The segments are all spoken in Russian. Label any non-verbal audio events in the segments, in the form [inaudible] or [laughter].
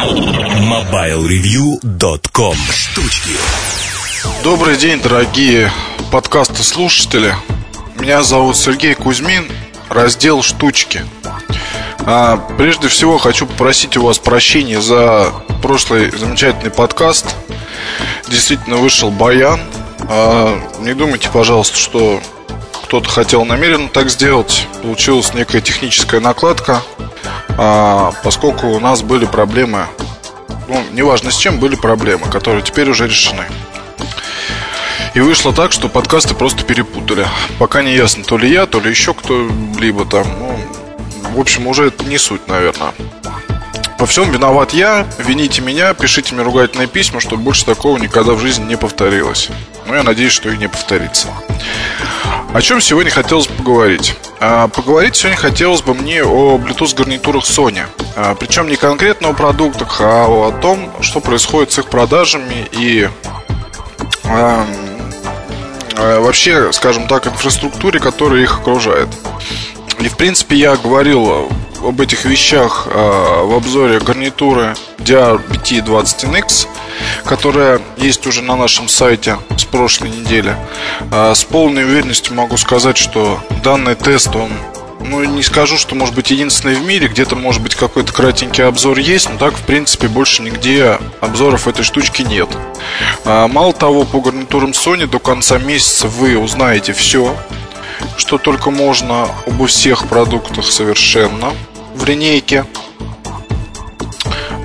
MobileReview.com Штучки Добрый день, дорогие подкасты слушатели. Меня зовут Сергей Кузьмин, раздел «Штучки». А, прежде всего хочу попросить у вас прощения за прошлый замечательный подкаст. Действительно вышел баян. А, не думайте, пожалуйста, что кто-то хотел намеренно так сделать. Получилась некая техническая накладка, а, поскольку у нас были проблемы, ну, неважно с чем, были проблемы, которые теперь уже решены. И вышло так, что подкасты просто перепутали. Пока не ясно, то ли я, то ли еще кто-либо там. Ну, в общем, уже не суть, наверное. Во всем виноват я, вините меня, пишите мне ругательные письма, чтобы больше такого никогда в жизни не повторилось. Ну, я надеюсь, что и не повторится. О чем сегодня хотелось поговорить? А, поговорить сегодня хотелось бы мне о Bluetooth гарнитурах Sony. А, причем не конкретно о продуктах, а о том, что происходит с их продажами и а, вообще, скажем так, инфраструктуре, которая их окружает. И в принципе я говорил об этих вещах в обзоре гарнитуры DRBT20NX, которая есть уже на нашем сайте с прошлой недели. Э, с полной уверенностью могу сказать, что данный тест, он ну, не скажу, что может быть единственный в мире, где-то может быть какой-то кратенький обзор есть, но так, в принципе, больше нигде обзоров этой штучки нет. А, мало того, по гарнитурам Sony до конца месяца вы узнаете все, что только можно обо всех продуктах совершенно в линейке.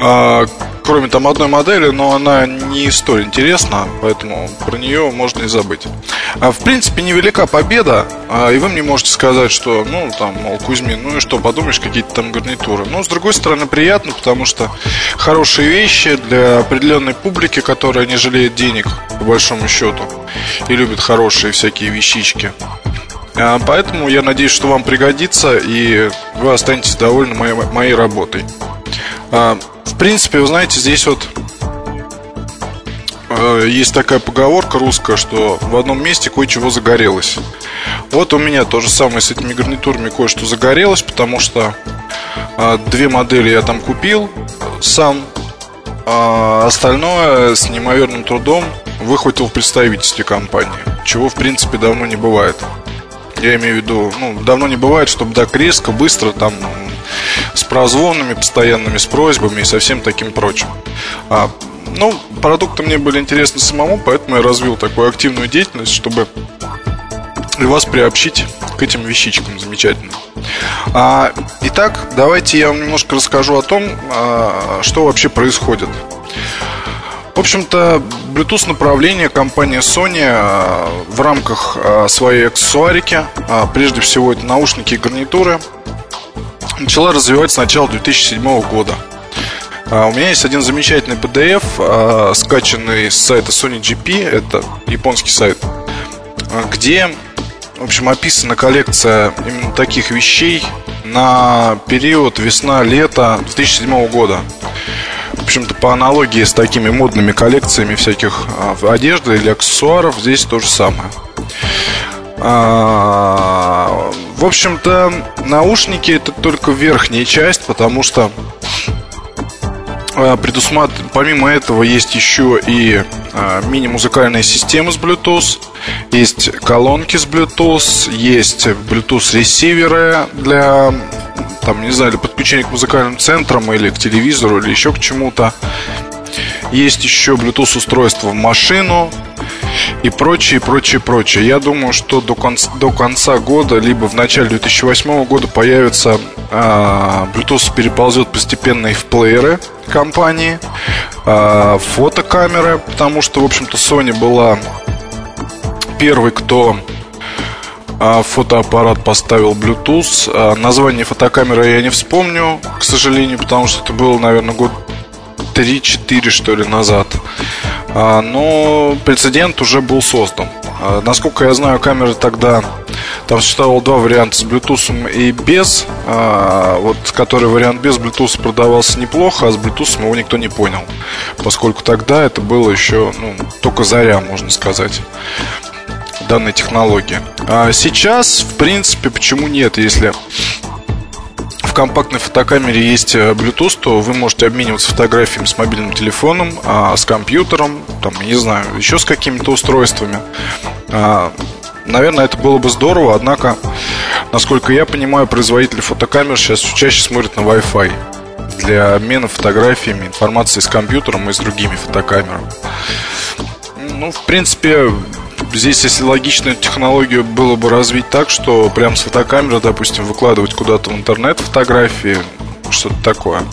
А, кроме там одной модели, но она не столь интересна, поэтому про нее можно и забыть. А, в принципе, невелика победа, а, и вы мне можете сказать, что, ну, там, мол, Кузьмин, ну и что, подумаешь, какие-то там гарнитуры. Ну, с другой стороны, приятно, потому что хорошие вещи для определенной публики, которая не жалеет денег, по большому счету, и любит хорошие всякие вещички. А, поэтому я надеюсь, что вам пригодится и вы останетесь довольны моей, моей работой. В принципе, вы знаете, здесь вот э, есть такая поговорка русская, что в одном месте кое-чего загорелось. Вот у меня то же самое с этими гарнитурами кое-что загорелось, потому что а, две модели я там купил сам, а остальное с неимоверным трудом выхватил в представительстве компании, чего в принципе давно не бывает. Я имею в виду, ну, давно не бывает, чтобы так резко, быстро, там, с прозвонами постоянными, с просьбами и со всем таким прочим. А, ну, продукты мне были интересны самому, поэтому я развил такую активную деятельность, чтобы вас приобщить к этим вещичкам замечательным. А, итак, давайте я вам немножко расскажу о том, а, что вообще происходит. В общем-то, Bluetooth направление компания Sony а, в рамках а, своей аксессуарики, а, прежде всего это наушники и гарнитуры, начала развивать с начала 2007 года. У меня есть один замечательный PDF, скачанный с сайта Sony GP, это японский сайт, где, в общем, описана коллекция именно таких вещей на период весна-лето 2007 года общем-то, по аналогии с такими модными коллекциями всяких а, одежды или аксессуаров, здесь то же самое. А, в общем-то, наушники это только верхняя часть, потому что предусмат... помимо этого есть еще и мини-музыкальные системы с Bluetooth, есть колонки с Bluetooth, есть Bluetooth ресиверы для там, не знаю, или подключение к музыкальным центрам, или к телевизору, или еще к чему-то. Есть еще Bluetooth устройство в машину и прочее, прочее, прочее. Я думаю, что до конца, до конца года, либо в начале 2008 года появится а, Bluetooth переползет постепенно и в плееры компании, а, фотокамеры, потому что, в общем-то, Sony была первый, кто а, фотоаппарат поставил Bluetooth. Название фотокамеры я не вспомню, к сожалению, потому что это было, наверное, год 3-4 что ли назад. А, но прецедент уже был создан. Насколько я знаю, камеры тогда там существовало два варианта с Bluetooth и без. Вот который вариант без Bluetooth продавался неплохо, а с Bluetooth его никто не понял. Поскольку тогда это было еще ну, только заря, можно сказать данной технологии. А сейчас, в принципе, почему нет, если компактной фотокамере есть э, Bluetooth, то вы можете обмениваться фотографиями с мобильным телефоном, а, с компьютером, там, не знаю, еще с какими-то устройствами. А, наверное, это было бы здорово, однако, насколько я понимаю, производители фотокамер сейчас чаще смотрят на Wi-Fi для обмена фотографиями, информацией с компьютером и с другими фотокамерами. Ну, в принципе, здесь, если логичную технологию было бы развить так, что прям с фотокамеры, допустим, выкладывать куда-то в интернет фотографии, что-то такое.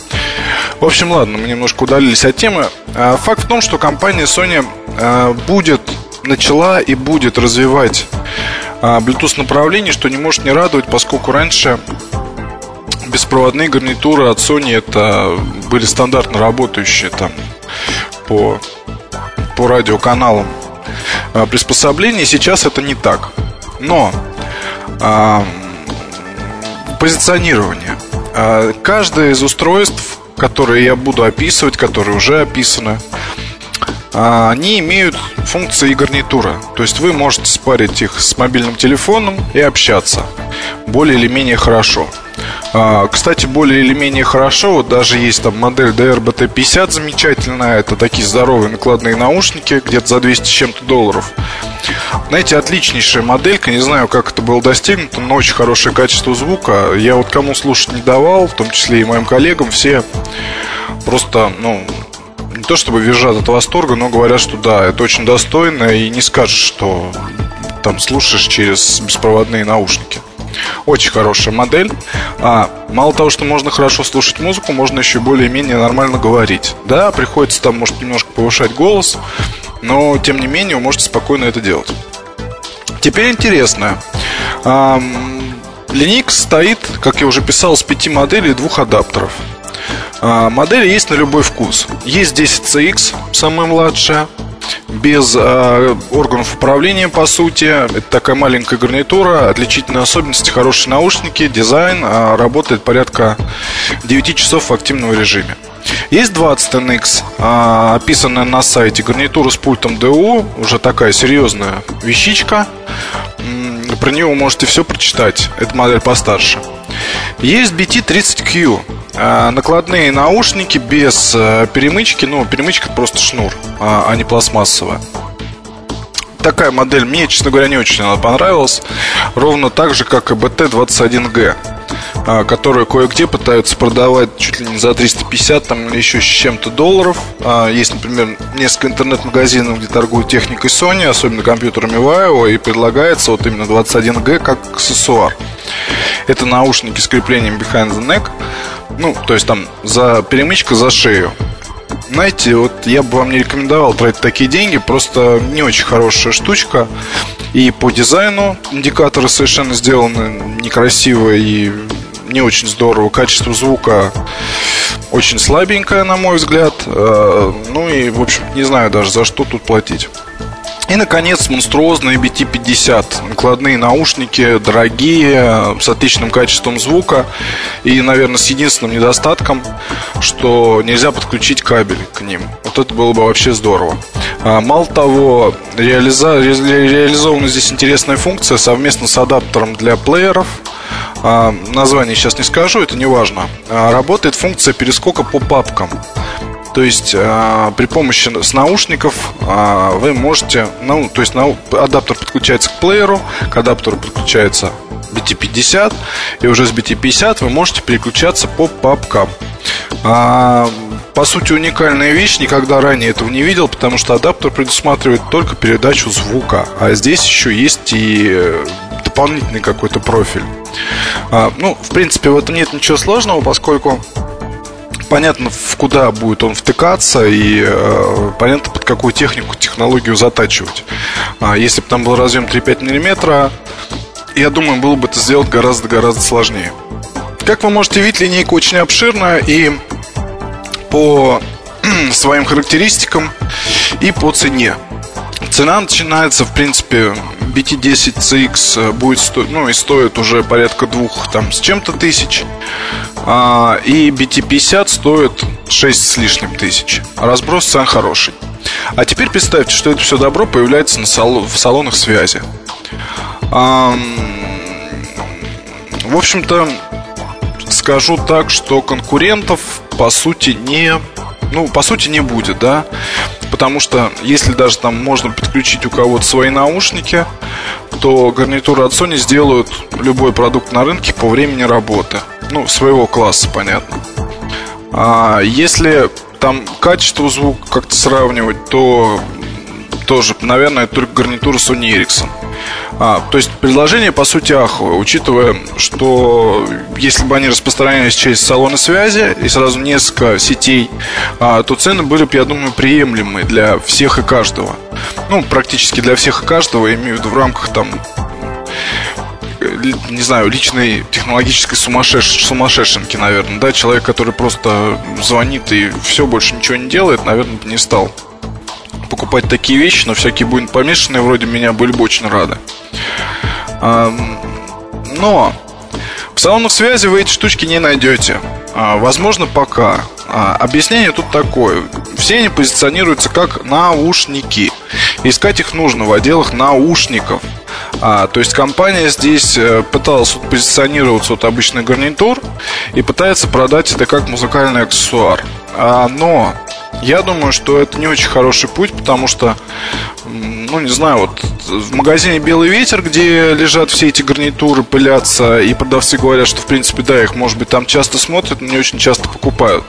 В общем, ладно, мы немножко удалились от темы. А, факт в том, что компания Sony а, будет, начала и будет развивать а, Bluetooth направление, что не может не радовать, поскольку раньше беспроводные гарнитуры от Sony это были стандартно работающие там по, по радиоканалам а, приспособления. Сейчас это не так. Но а, позиционирование. А, каждое из устройств, которые я буду описывать, которые уже описаны, а, они имеют функции гарнитура. То есть вы можете спарить их с мобильным телефоном и общаться более или менее хорошо. А, кстати, более или менее хорошо, вот даже есть там модель DRBT50 замечательная, это такие здоровые накладные наушники, где-то за 200 с чем-то долларов. Знаете, отличнейшая моделька, не знаю, как это было достигнуто, но очень хорошее качество звука. Я вот кому слушать не давал, в том числе и моим коллегам, все просто, ну, не то чтобы визжат от восторга, но говорят, что да, это очень достойно, и не скажешь, что там слушаешь через беспроводные наушники. Очень хорошая модель. А, мало того, что можно хорошо слушать музыку, можно еще более-менее нормально говорить. Да, приходится там, может, немножко повышать голос, но, тем не менее, вы можете спокойно это делать. Теперь интересно. А, Linux стоит, как я уже писал, с пяти моделей и двух адаптеров. А, модели есть на любой вкус. Есть 10CX, самая младшая без э, органов управления, по сути. Это такая маленькая гарнитура, отличительные особенности, хорошие наушники, дизайн, э, работает порядка 9 часов в активном режиме. Есть 20 NX, э, описанная на сайте гарнитура с пультом DU, уже такая серьезная вещичка. Про нее можете все прочитать. Это модель постарше. Есть BT30Q. А, накладные наушники без э, перемычки. Ну, перемычка просто шнур, а, а не пластмассовая такая модель мне, честно говоря, не очень она понравилась. Ровно так же, как и BT21G, а, которую кое-где пытаются продавать чуть ли не за 350 там, еще с чем-то долларов. Есть, например, несколько интернет-магазинов, где торгуют техникой Sony, особенно компьютерами Vaio, и предлагается вот именно 21G как аксессуар. Это наушники с креплением behind the neck. Ну, то есть там за перемычка за шею. Знаете, вот я бы вам не рекомендовал тратить такие деньги, просто не очень хорошая штучка. И по дизайну индикаторы совершенно сделаны некрасиво и не очень здорово. Качество звука очень слабенькое, на мой взгляд. Э, ну и, в общем, не знаю даже, за что тут платить. И, наконец, монструозные BT-50. Накладные наушники, дорогие, с отличным качеством звука. И, наверное, с единственным недостатком, что нельзя подключить кабель к ним. Вот это было бы вообще здорово. А, мало того, реализована здесь интересная функция совместно с адаптером для плееров. А, название сейчас не скажу, это не важно. А, работает функция перескока по папкам. То есть э, при помощи с наушников э, вы можете, ну, то есть на, адаптер подключается к плееру, к адаптеру подключается BT50, и уже с BT50 вы можете переключаться по папкам. А, по сути, уникальная вещь, никогда ранее этого не видел, потому что адаптер предусматривает только передачу звука, а здесь еще есть и э, дополнительный какой-то профиль. А, ну, в принципе, в этом нет ничего сложного, поскольку понятно, в куда будет он втыкаться и э, понятно, под какую технику, технологию затачивать. А если бы там был разъем 3-5 мм, я думаю, было бы это сделать гораздо-гораздо сложнее. Как вы можете видеть, линейка очень обширная и по [clears throat] своим характеристикам и по цене. Цена начинается, в принципе, BT10CX будет стоить, ну и стоит уже порядка двух там с чем-то тысяч. А, и BT50 стоит 6 с лишним тысяч. Разброс цен хороший. А теперь представьте, что это все добро появляется на сал- в салонах связи. А, в общем-то, скажу так, что конкурентов по сути не ну, по сути, не будет, да. Потому что если даже там можно подключить у кого-то свои наушники, то гарнитуры от Sony сделают любой продукт на рынке по времени работы. Ну, своего класса, понятно. А если там качество звука как-то сравнивать, то тоже, наверное, только гарнитура Sony Ericsson. А, то есть предложение по сути аховое, учитывая, что если бы они распространялись через салоны связи и сразу несколько сетей, а, то цены были бы, я думаю, приемлемые для всех и каждого. Ну, практически для всех и каждого, имею в виду в рамках там не знаю, личной технологической сумасшедш... сумасшедшенки, наверное, да, человек, который просто звонит и все, больше ничего не делает, наверное, не стал покупать такие вещи, но всякие будут помешанные вроде меня были бы очень рады. Но в салонах связи вы эти штучки не найдете. А, возможно, пока. А, объяснение тут такое. Все они позиционируются как наушники. Искать их нужно в отделах наушников. А, то есть компания здесь э, пыталась позиционироваться от обычных гарнитур и пытается продать это как музыкальный аксессуар. А, но я думаю, что это не очень хороший путь, потому что, ну, не знаю, вот в магазине «Белый ветер», где лежат все эти гарнитуры, пылятся, и продавцы говорят, что, в принципе, да, их, может быть, там часто смотрят, но не очень часто покупают.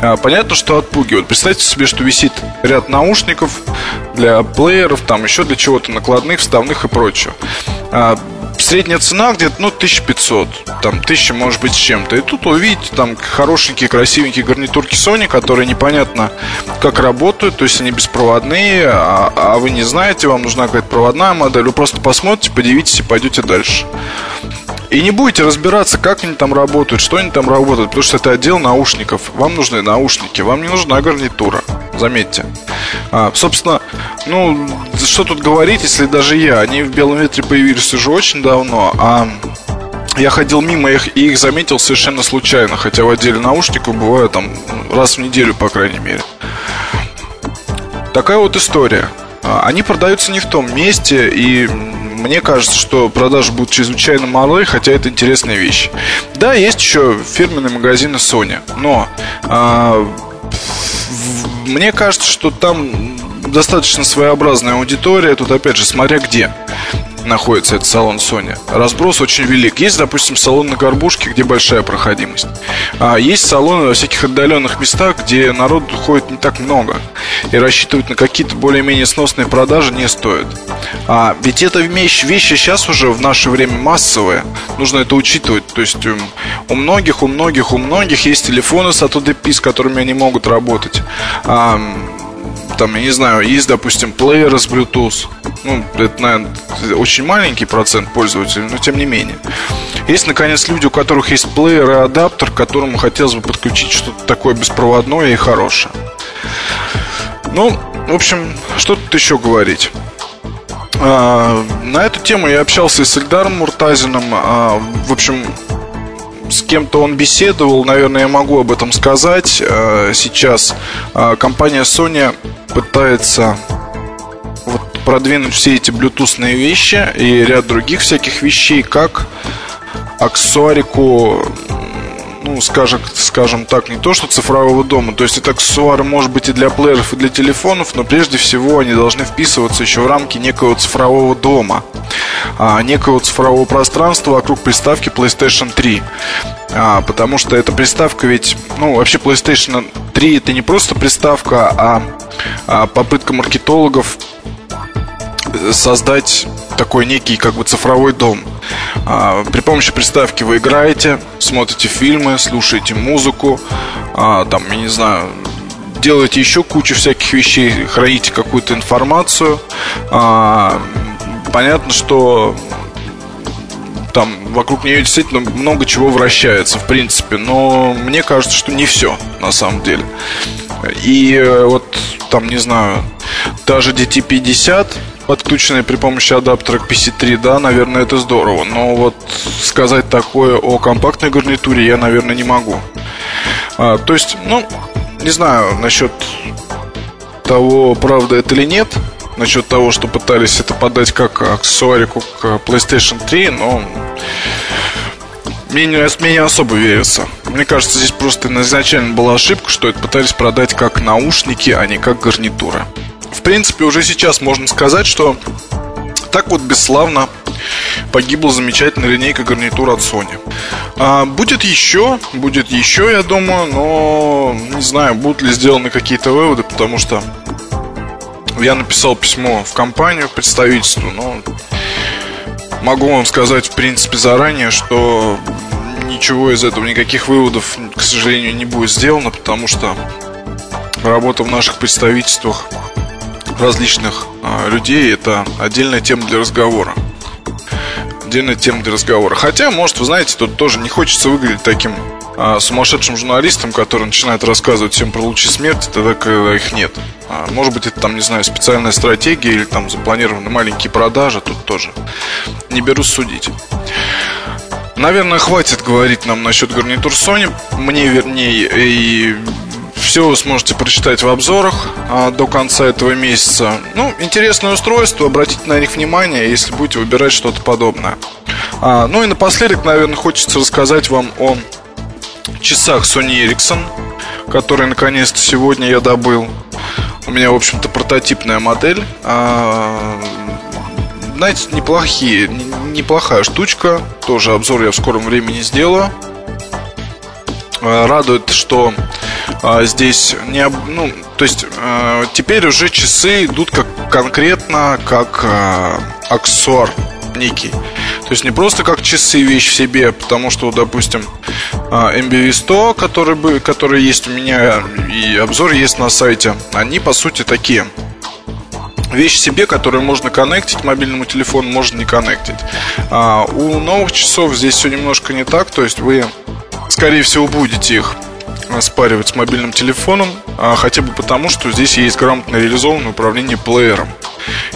А, понятно, что отпугивают. Представьте себе, что висит ряд наушников для плееров, там еще для чего-то накладных, вставных и прочего. Средняя цена где-то, ну, 1500, там, 1000, может быть, с чем-то. И тут увидите там хорошенькие, красивенькие гарнитурки Sony, которые непонятно как работают, то есть они беспроводные, а, а вы не знаете, вам нужна какая-то проводная модель, вы просто посмотрите, подивитесь и пойдете дальше. И не будете разбираться, как они там работают, что они там работают, потому что это отдел наушников. Вам нужны наушники, вам не нужна гарнитура. Заметьте. А, собственно, ну, что тут говорить, если даже я. Они в белом ветре появились уже очень давно, а я ходил мимо их и их заметил совершенно случайно, хотя в отделе наушников бываю там раз в неделю, по крайней мере. Такая вот история. А, они продаются не в том месте, и мне кажется, что продажи будут чрезвычайно малы, хотя это интересная вещь. Да, есть еще фирменные магазины Sony, но а, мне кажется, что там достаточно своеобразная аудитория. Тут опять же, смотря где находится этот салон Sony. Разброс очень велик. Есть, допустим, салон на Горбушке, где большая проходимость. А есть салоны во всяких отдаленных местах, где народ ходит не так много. И рассчитывать на какие-то более-менее сносные продажи не стоит. А ведь эта вещь, вещи сейчас уже в наше время массовые. Нужно это учитывать. То есть эм, у многих, у многих, у многих есть телефоны с AutoDP, с которыми они могут работать. А, там, я не знаю, есть, допустим, плееры с Bluetooth. Ну, это, наверное, очень маленький процент пользователей, но тем не менее. Есть, наконец, люди, у которых есть плеер и адаптер, к которому хотелось бы подключить что-то такое беспроводное и хорошее. Ну, в общем, что тут еще говорить? А, на эту тему я общался и с Эльдаром Муртазиным. А, в общем, с кем-то он беседовал, наверное, я могу об этом сказать. А, сейчас а, компания Sony пытается вот продвинуть все эти блютусные вещи и ряд других всяких вещей, как аксессуарику ну, скажем, скажем так, не то что цифрового дома. То есть это аксессуары может быть и для плееров, и для телефонов, но прежде всего они должны вписываться еще в рамки некого цифрового дома, а, некого цифрового пространства вокруг приставки PlayStation 3. А, потому что эта приставка ведь, ну, вообще PlayStation 3 это не просто приставка, а, а попытка маркетологов создать такой некий как бы цифровой дом. А, при помощи приставки вы играете, смотрите фильмы, слушаете музыку, а, там, я не знаю, делаете еще кучу всяких вещей, храните какую-то информацию. А, понятно, что там вокруг нее действительно много чего вращается, в принципе, но мне кажется, что не все на самом деле. И э, вот там, не знаю, даже DT50 подключенные при помощи адаптера к PC3, да, наверное, это здорово. Но вот сказать такое о компактной гарнитуре я, наверное, не могу. А, то есть, ну, не знаю насчет того, правда это или нет, насчет того, что пытались это подать как аксессуарику к PlayStation 3, но мне не, мне не особо верится. Мне кажется, здесь просто изначально была ошибка, что это пытались продать как наушники, а не как гарнитура. В принципе, уже сейчас можно сказать, что так вот бесславно погибла замечательная линейка гарнитур от Sony. А, будет еще, будет еще, я думаю, но не знаю, будут ли сделаны какие-то выводы, потому что я написал письмо в компанию, в представительству, но могу вам сказать, в принципе, заранее, что ничего из этого, никаких выводов, к сожалению, не будет сделано, потому что работа в наших представительствах различных э, людей это отдельная тема для разговора. Отдельная тема для разговора. Хотя, может, вы знаете, тут тоже не хочется выглядеть таким э, сумасшедшим журналистом, который начинает рассказывать всем про лучи смерти, тогда, когда их нет. А, может быть, это там, не знаю, специальная стратегия или там запланированы маленькие продажи, тут тоже. Не берусь судить. Наверное, хватит говорить нам насчет гарнитур Sony. Мне, вернее, и все вы сможете прочитать в обзорах а, до конца этого месяца. Ну, интересное устройство, обратите на них внимание, если будете выбирать что-то подобное. А, ну и напоследок, наверное, хочется рассказать вам о часах Sony Ericsson, которые наконец-то сегодня я добыл. У меня, в общем-то, прототипная модель. А, знаете, неплохие, неплохая штучка. Тоже обзор я в скором времени сделаю. А, радует, что а, здесь не ну, то есть а, теперь уже часы идут как конкретно как а, аксессуар некий. То есть не просто как часы вещь в себе, потому что, допустим, MBV100, который, бы, который есть у меня и обзор есть на сайте, они по сути такие вещь себе, которую можно коннектить мобильному телефону, можно не коннектить. А у новых часов здесь все немножко не так, то есть вы, скорее всего, будете их спаривать с мобильным телефоном, а хотя бы потому, что здесь есть грамотно реализованное управление плеером.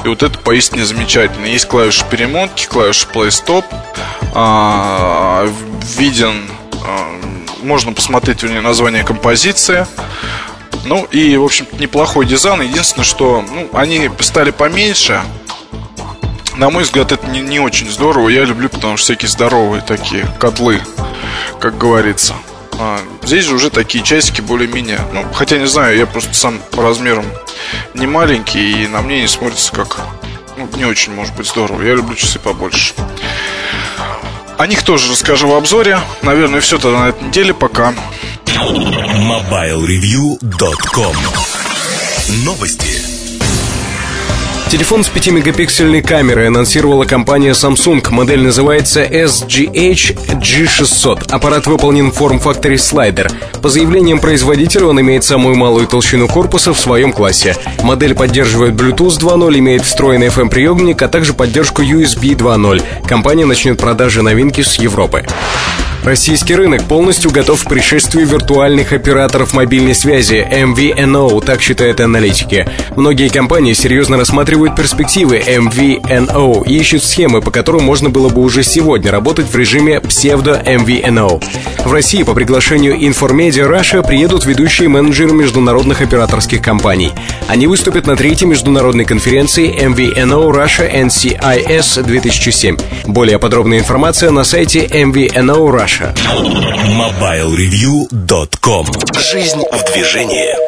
И вот это поистине замечательно. Есть клавиши перемотки, клавиши play stop, а, виден, а, можно посмотреть у нее название композиции. Ну и, в общем неплохой дизайн. Единственное, что ну, они стали поменьше. На мой взгляд, это не, не очень здорово. Я люблю, потому что всякие здоровые такие котлы, как говорится. А, здесь же уже такие часики более-менее. Ну, хотя не знаю, я просто сам по размерам не маленький, и на мне не смотрится как ну, не очень, может быть, здорово. Я люблю часы побольше. О них тоже расскажу в обзоре. Наверное, все тогда на этой неделе. Пока. MobileReview.com Новости. Телефон с 5-мегапиксельной камерой анонсировала компания Samsung. Модель называется SGH G600. Аппарат выполнен в форм-факторе слайдер. По заявлениям производителя, он имеет самую малую толщину корпуса в своем классе. Модель поддерживает Bluetooth 2.0, имеет встроенный FM-приемник, а также поддержку USB 2.0. Компания начнет продажи новинки с Европы. Российский рынок полностью готов к пришествию виртуальных операторов мобильной связи MVNO, так считают аналитики. Многие компании серьезно рассматривают перспективы MVNO и ищут схемы, по которым можно было бы уже сегодня работать в режиме псевдо-MVNO. В России по приглашению Informedia Russia приедут ведущие менеджеры международных операторских компаний. Они выступят на третьей международной конференции MVNO Russia NCIS 2007. Более подробная информация на сайте MVNO Russia. MobileReview.com Жизнь в движении